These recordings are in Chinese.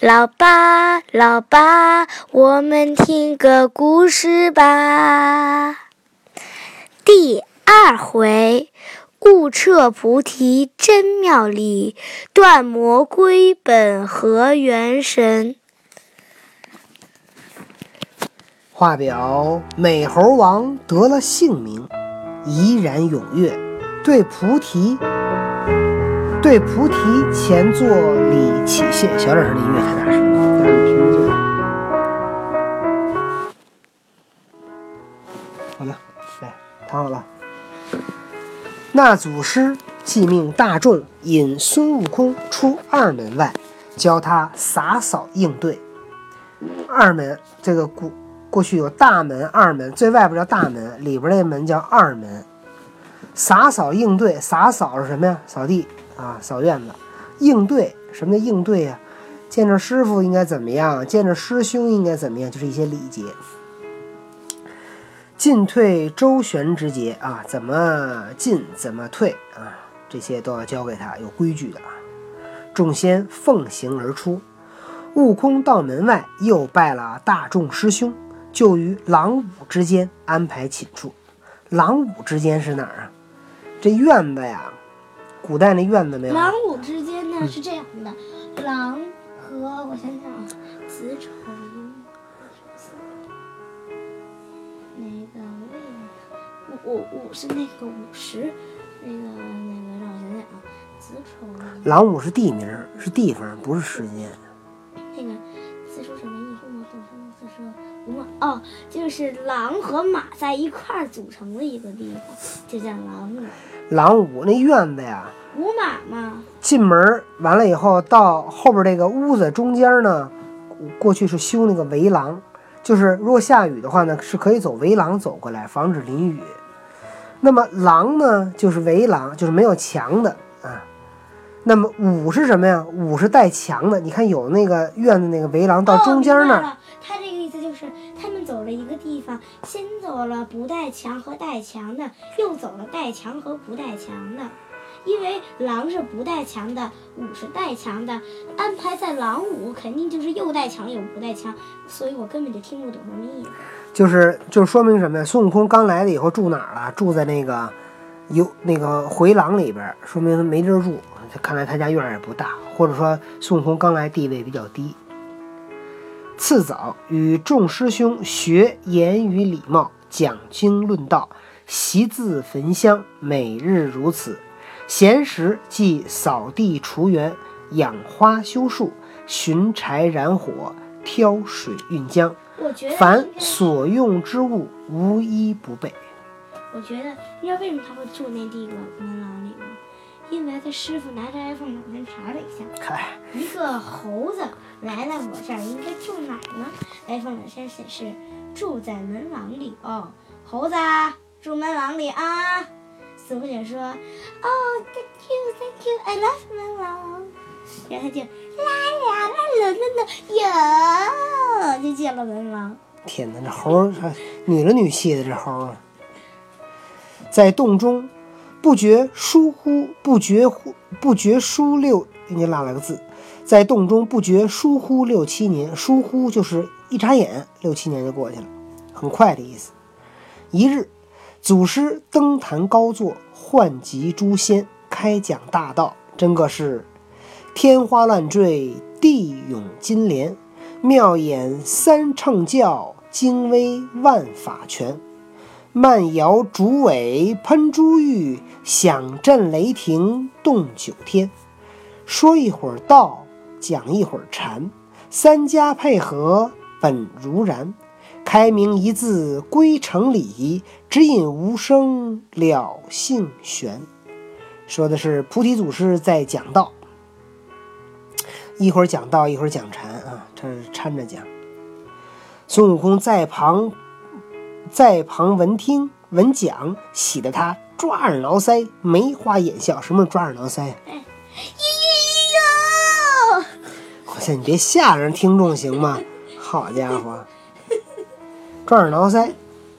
老爸，老爸，我们听个故事吧。第二回，悟彻菩提真妙理，断魔归本合元神。话表美猴王得了姓名，怡然踊跃，对菩提对菩提前作礼起谢。小点声，音乐太大声，让人听不见。好了，来躺好了。那祖师即命大众引孙悟空出二门外，教他洒扫应对。二门这个古。过去有大门、二门，最外边叫大门，里边那门叫二门。洒扫应对，洒扫是什么呀？扫地啊，扫院子。应对什么叫应对呀？见着师傅应该怎么样？见着师兄应该怎么样？就是一些礼节。进退周旋之节啊，怎么进，怎么退啊？这些都要教给他，有规矩的啊。众仙奉行而出，悟空到门外，又拜了大众师兄。就于廊庑之间安排寝处。廊庑之间是哪儿啊？这院子呀，古代那院子没有。廊庑之间呢是这样的，狼和我想想啊，子丑那个位，午午是那个五十，那个那个让我想想啊，子丑。狼五是地名，是地方，不是时间。那个哦，就是狼和马在一块儿组成的一个地方，就叫狼庑。狼庑那院子呀，五马嘛。进门完了以后，到后边这个屋子中间呢，过去是修那个围廊，就是如果下雨的话呢，是可以走围廊走过来，防止淋雨。那么狼呢，就是围廊，就是没有墙的啊。那么五是什么呀？五是带墙的。你看有那个院子那个围廊到中间那儿。一个地方，先走了不带墙和带墙的，又走了带墙和不带墙的。因为狼是不带墙的，庑是带墙的，安排在狼庑肯定就是又带墙又不带墙，所以我根本就听不懂什么意思。就是就说明什么呀？孙悟空刚来了以后住哪儿了？住在那个有那个回廊里边，说明他没地儿住。看来他家院儿也不大，或者说孙悟空刚来地位比较低。次早与众师兄学言语礼貌，讲经论道，习字焚香，每日如此。闲时即扫地除园，养花修树，寻柴燃火，挑水运浆。凡所用之物，无一不备。我觉得，你知道为什么他会住那地个门吗？因为他师傅拿着 iPhone 往前查了一下，一个猴子来了我这儿，应该住哪儿呢？iPhone 上先显示住在门廊里哦，猴子住门廊里啊。师傅姐说，哦，Thank you，Thank you，I love 门廊。然后他就啦啦啦啦啦啦，哟，就进了门廊。天哪，这猴还女了女气的这猴啊，在洞中。不觉疏忽，不觉忽，不觉疏六，你落了个字，在洞中不觉疏忽六七年，疏忽就是一眨眼，六七年就过去了，很快的意思。一日，祖师登坛高坐，唤集诸仙，开讲大道，真个是天花乱坠，地涌金莲，妙演三乘教，精微万法全。慢摇竹尾喷珠玉，响震雷霆动九天。说一会儿道，讲一会儿禅，三家配合本如然。开明一字归成理，指引无声了性玄。说的是菩提祖师在讲道，一会儿讲道，一会儿讲禅啊，这是掺着讲。孙悟空在旁。在旁闻听闻讲，喜得他抓耳挠腮，梅花眼笑。什么抓耳挠腮？哎呀呀！我操，你别吓人听众行吗？好家伙，抓耳挠腮，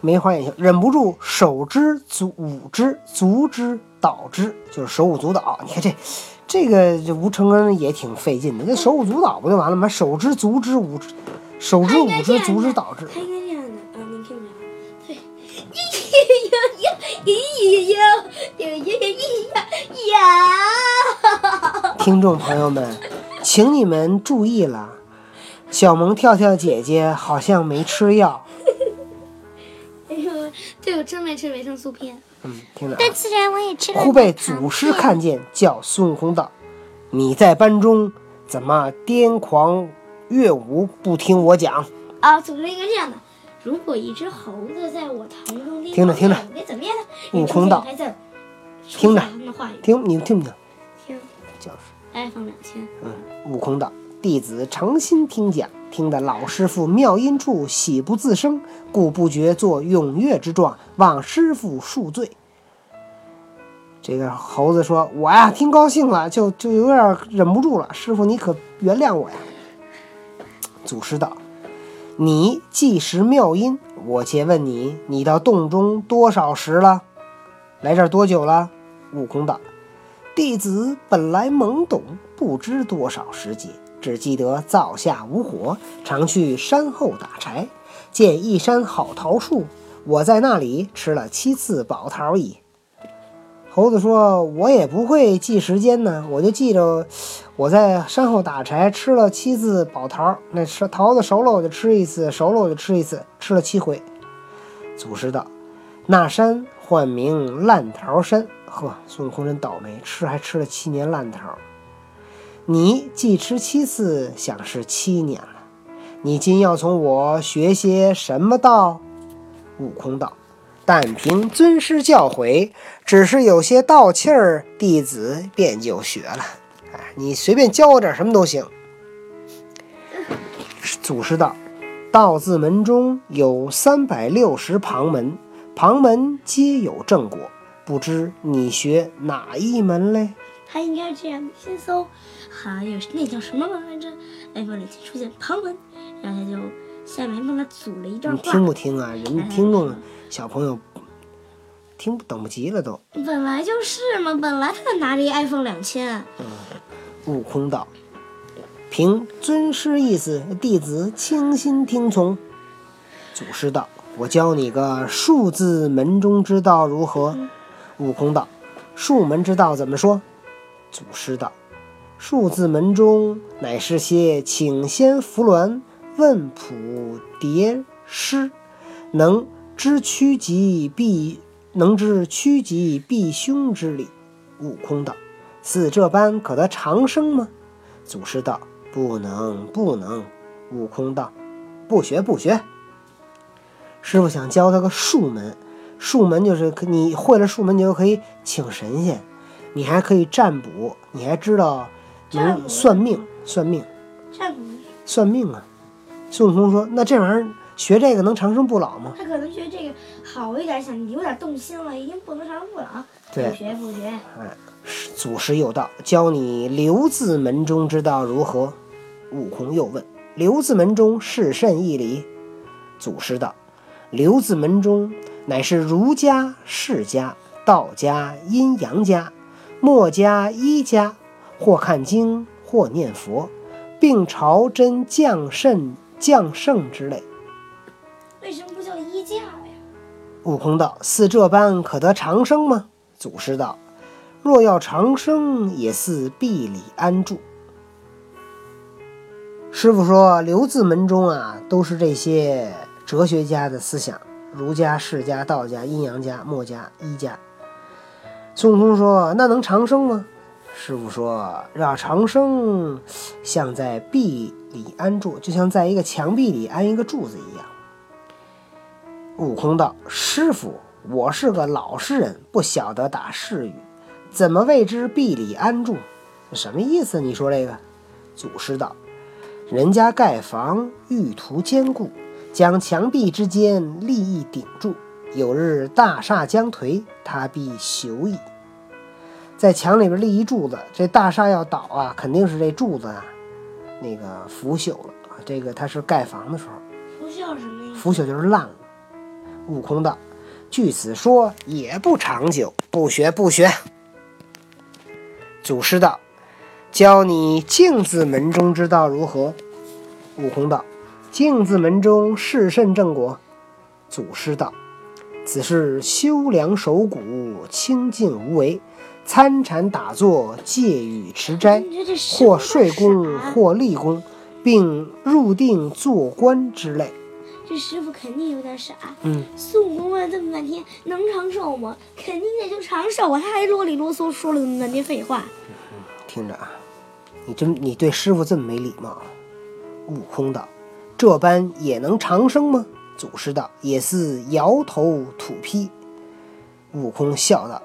梅花眼笑，忍不住手之足舞之，足之蹈之，就是手舞足蹈。你看这这个这吴承恩也挺费劲的，那手舞足蹈不就完了吗？手之足之舞之，手之舞之足之蹈之。听众朋友们，请你们注意了，小萌跳跳姐姐好像没吃药。哎呦，对我真没吃维生素片。嗯，听着、啊。但自然我也吃了。忽被祖师看见，叫孙悟空道：“你在班中怎么癫狂乐舞，不听我讲？”啊，祖师应该这样的：如果一只猴子在我堂中听着听着，该怎么样呢？悟空道：“听着，听你听不听？听，就是。哎，放两千。嗯，悟空道：“弟子诚心听讲。”听得老师傅妙音处喜不自胜，故不觉作踊跃之状，望师傅恕罪。这个猴子说：“我呀，听高兴了，就就有点忍不住了。师傅，你可原谅我呀。”祖师道：“你既识妙音，我且问你，你到洞中多少时了？来这儿多久了？”悟空道：“弟子本来懵懂，不知多少时节。”只记得灶下无火，常去山后打柴，见一山好桃树，我在那里吃了七次宝桃矣。猴子说：“我也不会记时间呢，我就记着我在山后打柴吃了七次宝桃。那吃桃子熟了我就吃一次，熟了我就吃一次，吃了七回。”祖师道：“那山唤名烂桃山。呵，孙悟空真倒霉，吃还吃了七年烂桃。”你既吃七次，想是七年了。你今要从我学些什么道？悟空道：“但凭尊师教诲，只是有些道气儿，弟子便就学了。哎，你随便教我点什么都行。”祖师道：“道字门中有三百六十旁门，旁门皆有正果，不知你学哪一门嘞？”他应该是这样：先搜，还有那叫什么门来着？哎，不里出现旁门，然后他就下面帮他组了一段话。你听不听啊？人家听众小朋友听不等不及了都。本来就是嘛，本来他拿着一 iPhone 两千。嗯，悟空道：“凭尊师意思，弟子倾心听从。”祖师道：“我教你个数字门中之道如何？”悟空道：“数门之道怎么说？”祖师道：“数字门中乃是些请仙扶鸾、问卜叠诗，能知趋吉避能知趋吉避凶之理。”悟空道：“似这般可得长生吗？”祖师道：“不能，不能。”悟空道：“不学，不学。”师傅想教他个术门，术门就是你会了术门，你就可以请神仙。你还可以占卜，你还知道能算命，算命，占卜，算命啊！孙悟空说：“那这玩意儿学这个能长生不老吗？”他可能觉得这个好一点，想有点动心了，已经不能长生不老。对，不学不学。哎，祖师又道：“教你留字门中之道如何？”悟空又问：“留字门中是甚义理？”祖师道：“留字门中乃是儒家、释家、道家、阴阳家。”墨家、医家，或看经，或念佛，并朝真降圣、降圣之类。为什么不叫衣架呀？悟空道：“似这般可得长生吗？”祖师道：“若要长生，也似壁里安住。”师傅说：“留字门中啊，都是这些哲学家的思想，儒家、释家、道家、阴阳家、墨家、医家。”孙悟空说：“那能长生吗？”师傅说：“要长生，像在壁里安住，就像在一个墙壁里安一个柱子一样。”悟空道：“师傅，我是个老实人，不晓得打誓语，怎么谓之壁里安住？什么意思？你说这个？”祖师道：“人家盖房，欲图坚固，将墙壁之间立一顶住。”有日大厦将颓，他必朽矣。在墙里边立一柱子，这大厦要倒啊，肯定是这柱子啊，那个腐朽了啊。这个他是盖房的时候，腐朽什么意思？腐朽就是烂了。悟空道：“据此说，也不长久，不学不学。”祖师道：“教你镜字门中之道如何？悟空道：“镜字门中是甚正果？”祖师道：“此是修良守谷，清净无为，参禅打坐，戒语持斋，或睡功，或立功，并入定做官之类。”这师傅肯定有点傻。嗯，孙悟空问了这么半天，能长寿吗？肯定也就长寿啊！他还啰里啰嗦说了那么半天废话。听着啊，你真你对师傅这么没礼貌。悟空道：“这般也能长生吗？”祖师道：“也是摇头吐批。”悟空笑道：“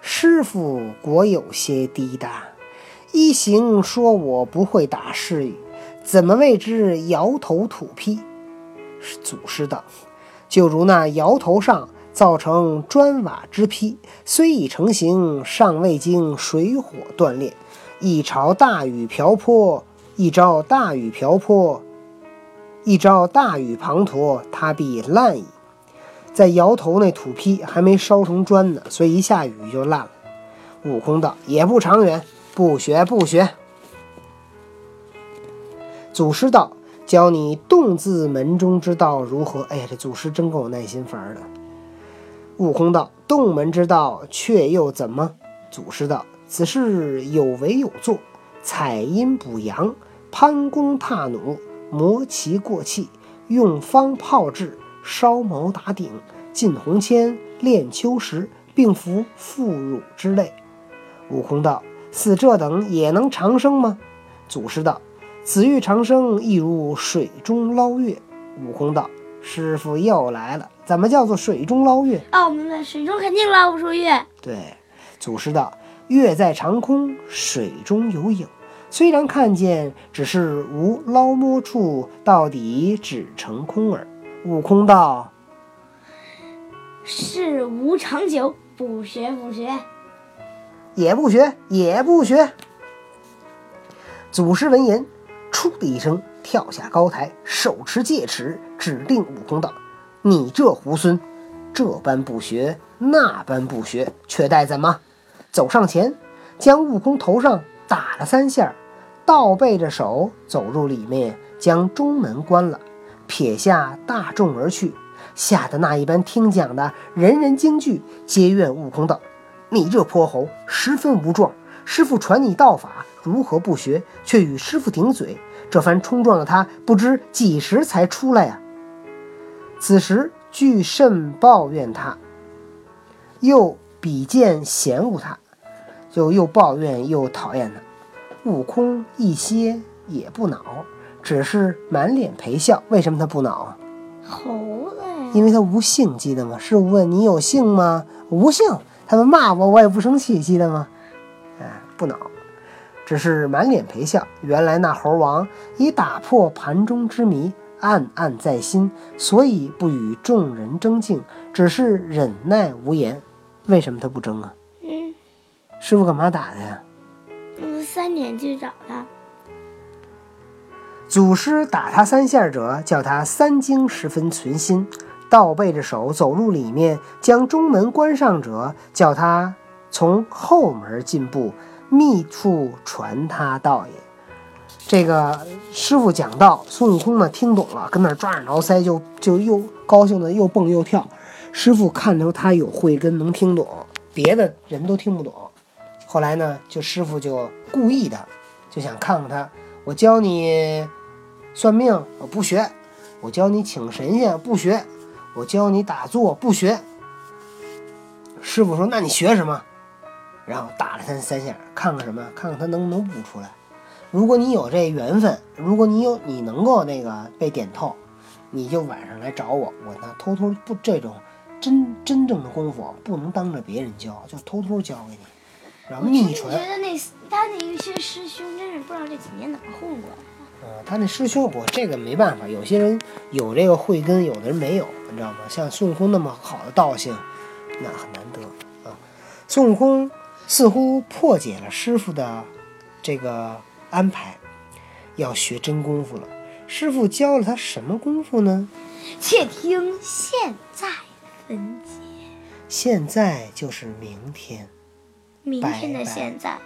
师傅果有些低答。一行说我不会打诗语，怎么谓之摇头吐批？”祖师道：“就如那窑头上造成砖瓦之坯，虽已成型，尚未经水火锻炼，一朝大雨瓢泼，一朝大雨瓢泼，一朝大雨滂沱，它必烂矣。在窑头那土坯还没烧成砖呢，所以一下雨就烂了。”悟空道：“也不长远，不学不学。”祖师道。教你洞字门中之道如何？哎呀，这祖师真够有耐心法儿的。悟空道：“洞门之道却又怎么？”祖师道：“此事有为有作，采阴补阳，攀弓踏弩，磨其过气，用方炮制，烧毛打顶，进红铅，炼秋石，并服妇乳之类。”悟空道：“似这等也能长生吗？”祖师道。子欲长生，亦如水中捞月。悟空道：“师傅又来了，怎么叫做水中捞月？”哦，我们在水中肯定捞不出月。对，祖师道：“月在长空，水中有影。虽然看见，只是无捞摸处，到底只成空耳。”悟空道：“事无长久，不学不学，也不学也不学。”祖师闻言。噗的一声，跳下高台，手持戒尺，指定悟空道：“你这猢狲，这般不学，那般不学，却待怎么？”走上前，将悟空头上打了三下，倒背着手走入里面，将中门关了，撇下大众而去。吓得那一班听讲的人人惊惧，皆怨悟空道：“你这泼猴，十分无状！师傅传你道法，如何不学，却与师傅顶嘴？”这番冲撞的他，不知几时才出来呀？此时俱甚抱怨他，又比见嫌恶他，就又抱怨又讨厌他。悟空一些也不恼，只是满脸陪笑。为什么他不恼啊？猴子呀！因为他无姓，记得吗？师傅问你有姓吗？无姓。他们骂我，我也不生气，记得吗？哎，不恼。只是满脸陪笑。原来那猴王已打破盘中之谜，暗暗在心，所以不与众人争竞，只是忍耐无言。为什么他不争啊？嗯，师傅干嘛打他呀？嗯，三点去找他。祖师打他三下者，叫他三经十分存心；倒背着手走入里面，将中门关上者，叫他从后门进步。密处传他道也。这个师傅讲道，孙悟空呢听懂了，跟那抓耳挠腮，就就又高兴的又蹦又跳。师傅看出他有慧根，能听懂，别的人都听不懂。后来呢，就师傅就故意的，就想看看他。我教你算命，我不学；我教你请神仙，不学；我教你打坐，不学。师傅说：“那你学什么？”然后打了他三下，看看什么？看看他能不能悟出来。如果你有这缘分，如果你有你能够那个被点透，你就晚上来找我，我呢偷偷不这种真真正的功夫不能当着别人教，就偷偷教给你，然后秘传。我觉得那他那些师兄真是不知道这几年怎么混过他那师兄不，这个没办法，有些人有这个慧根，有的人没有，你知道吗？像孙悟空那么好的道性，那很难得啊。孙悟空。似乎破解了师傅的这个安排，要学真功夫了。师傅教了他什么功夫呢？且听现在分解。现在就是明天。明天的现在。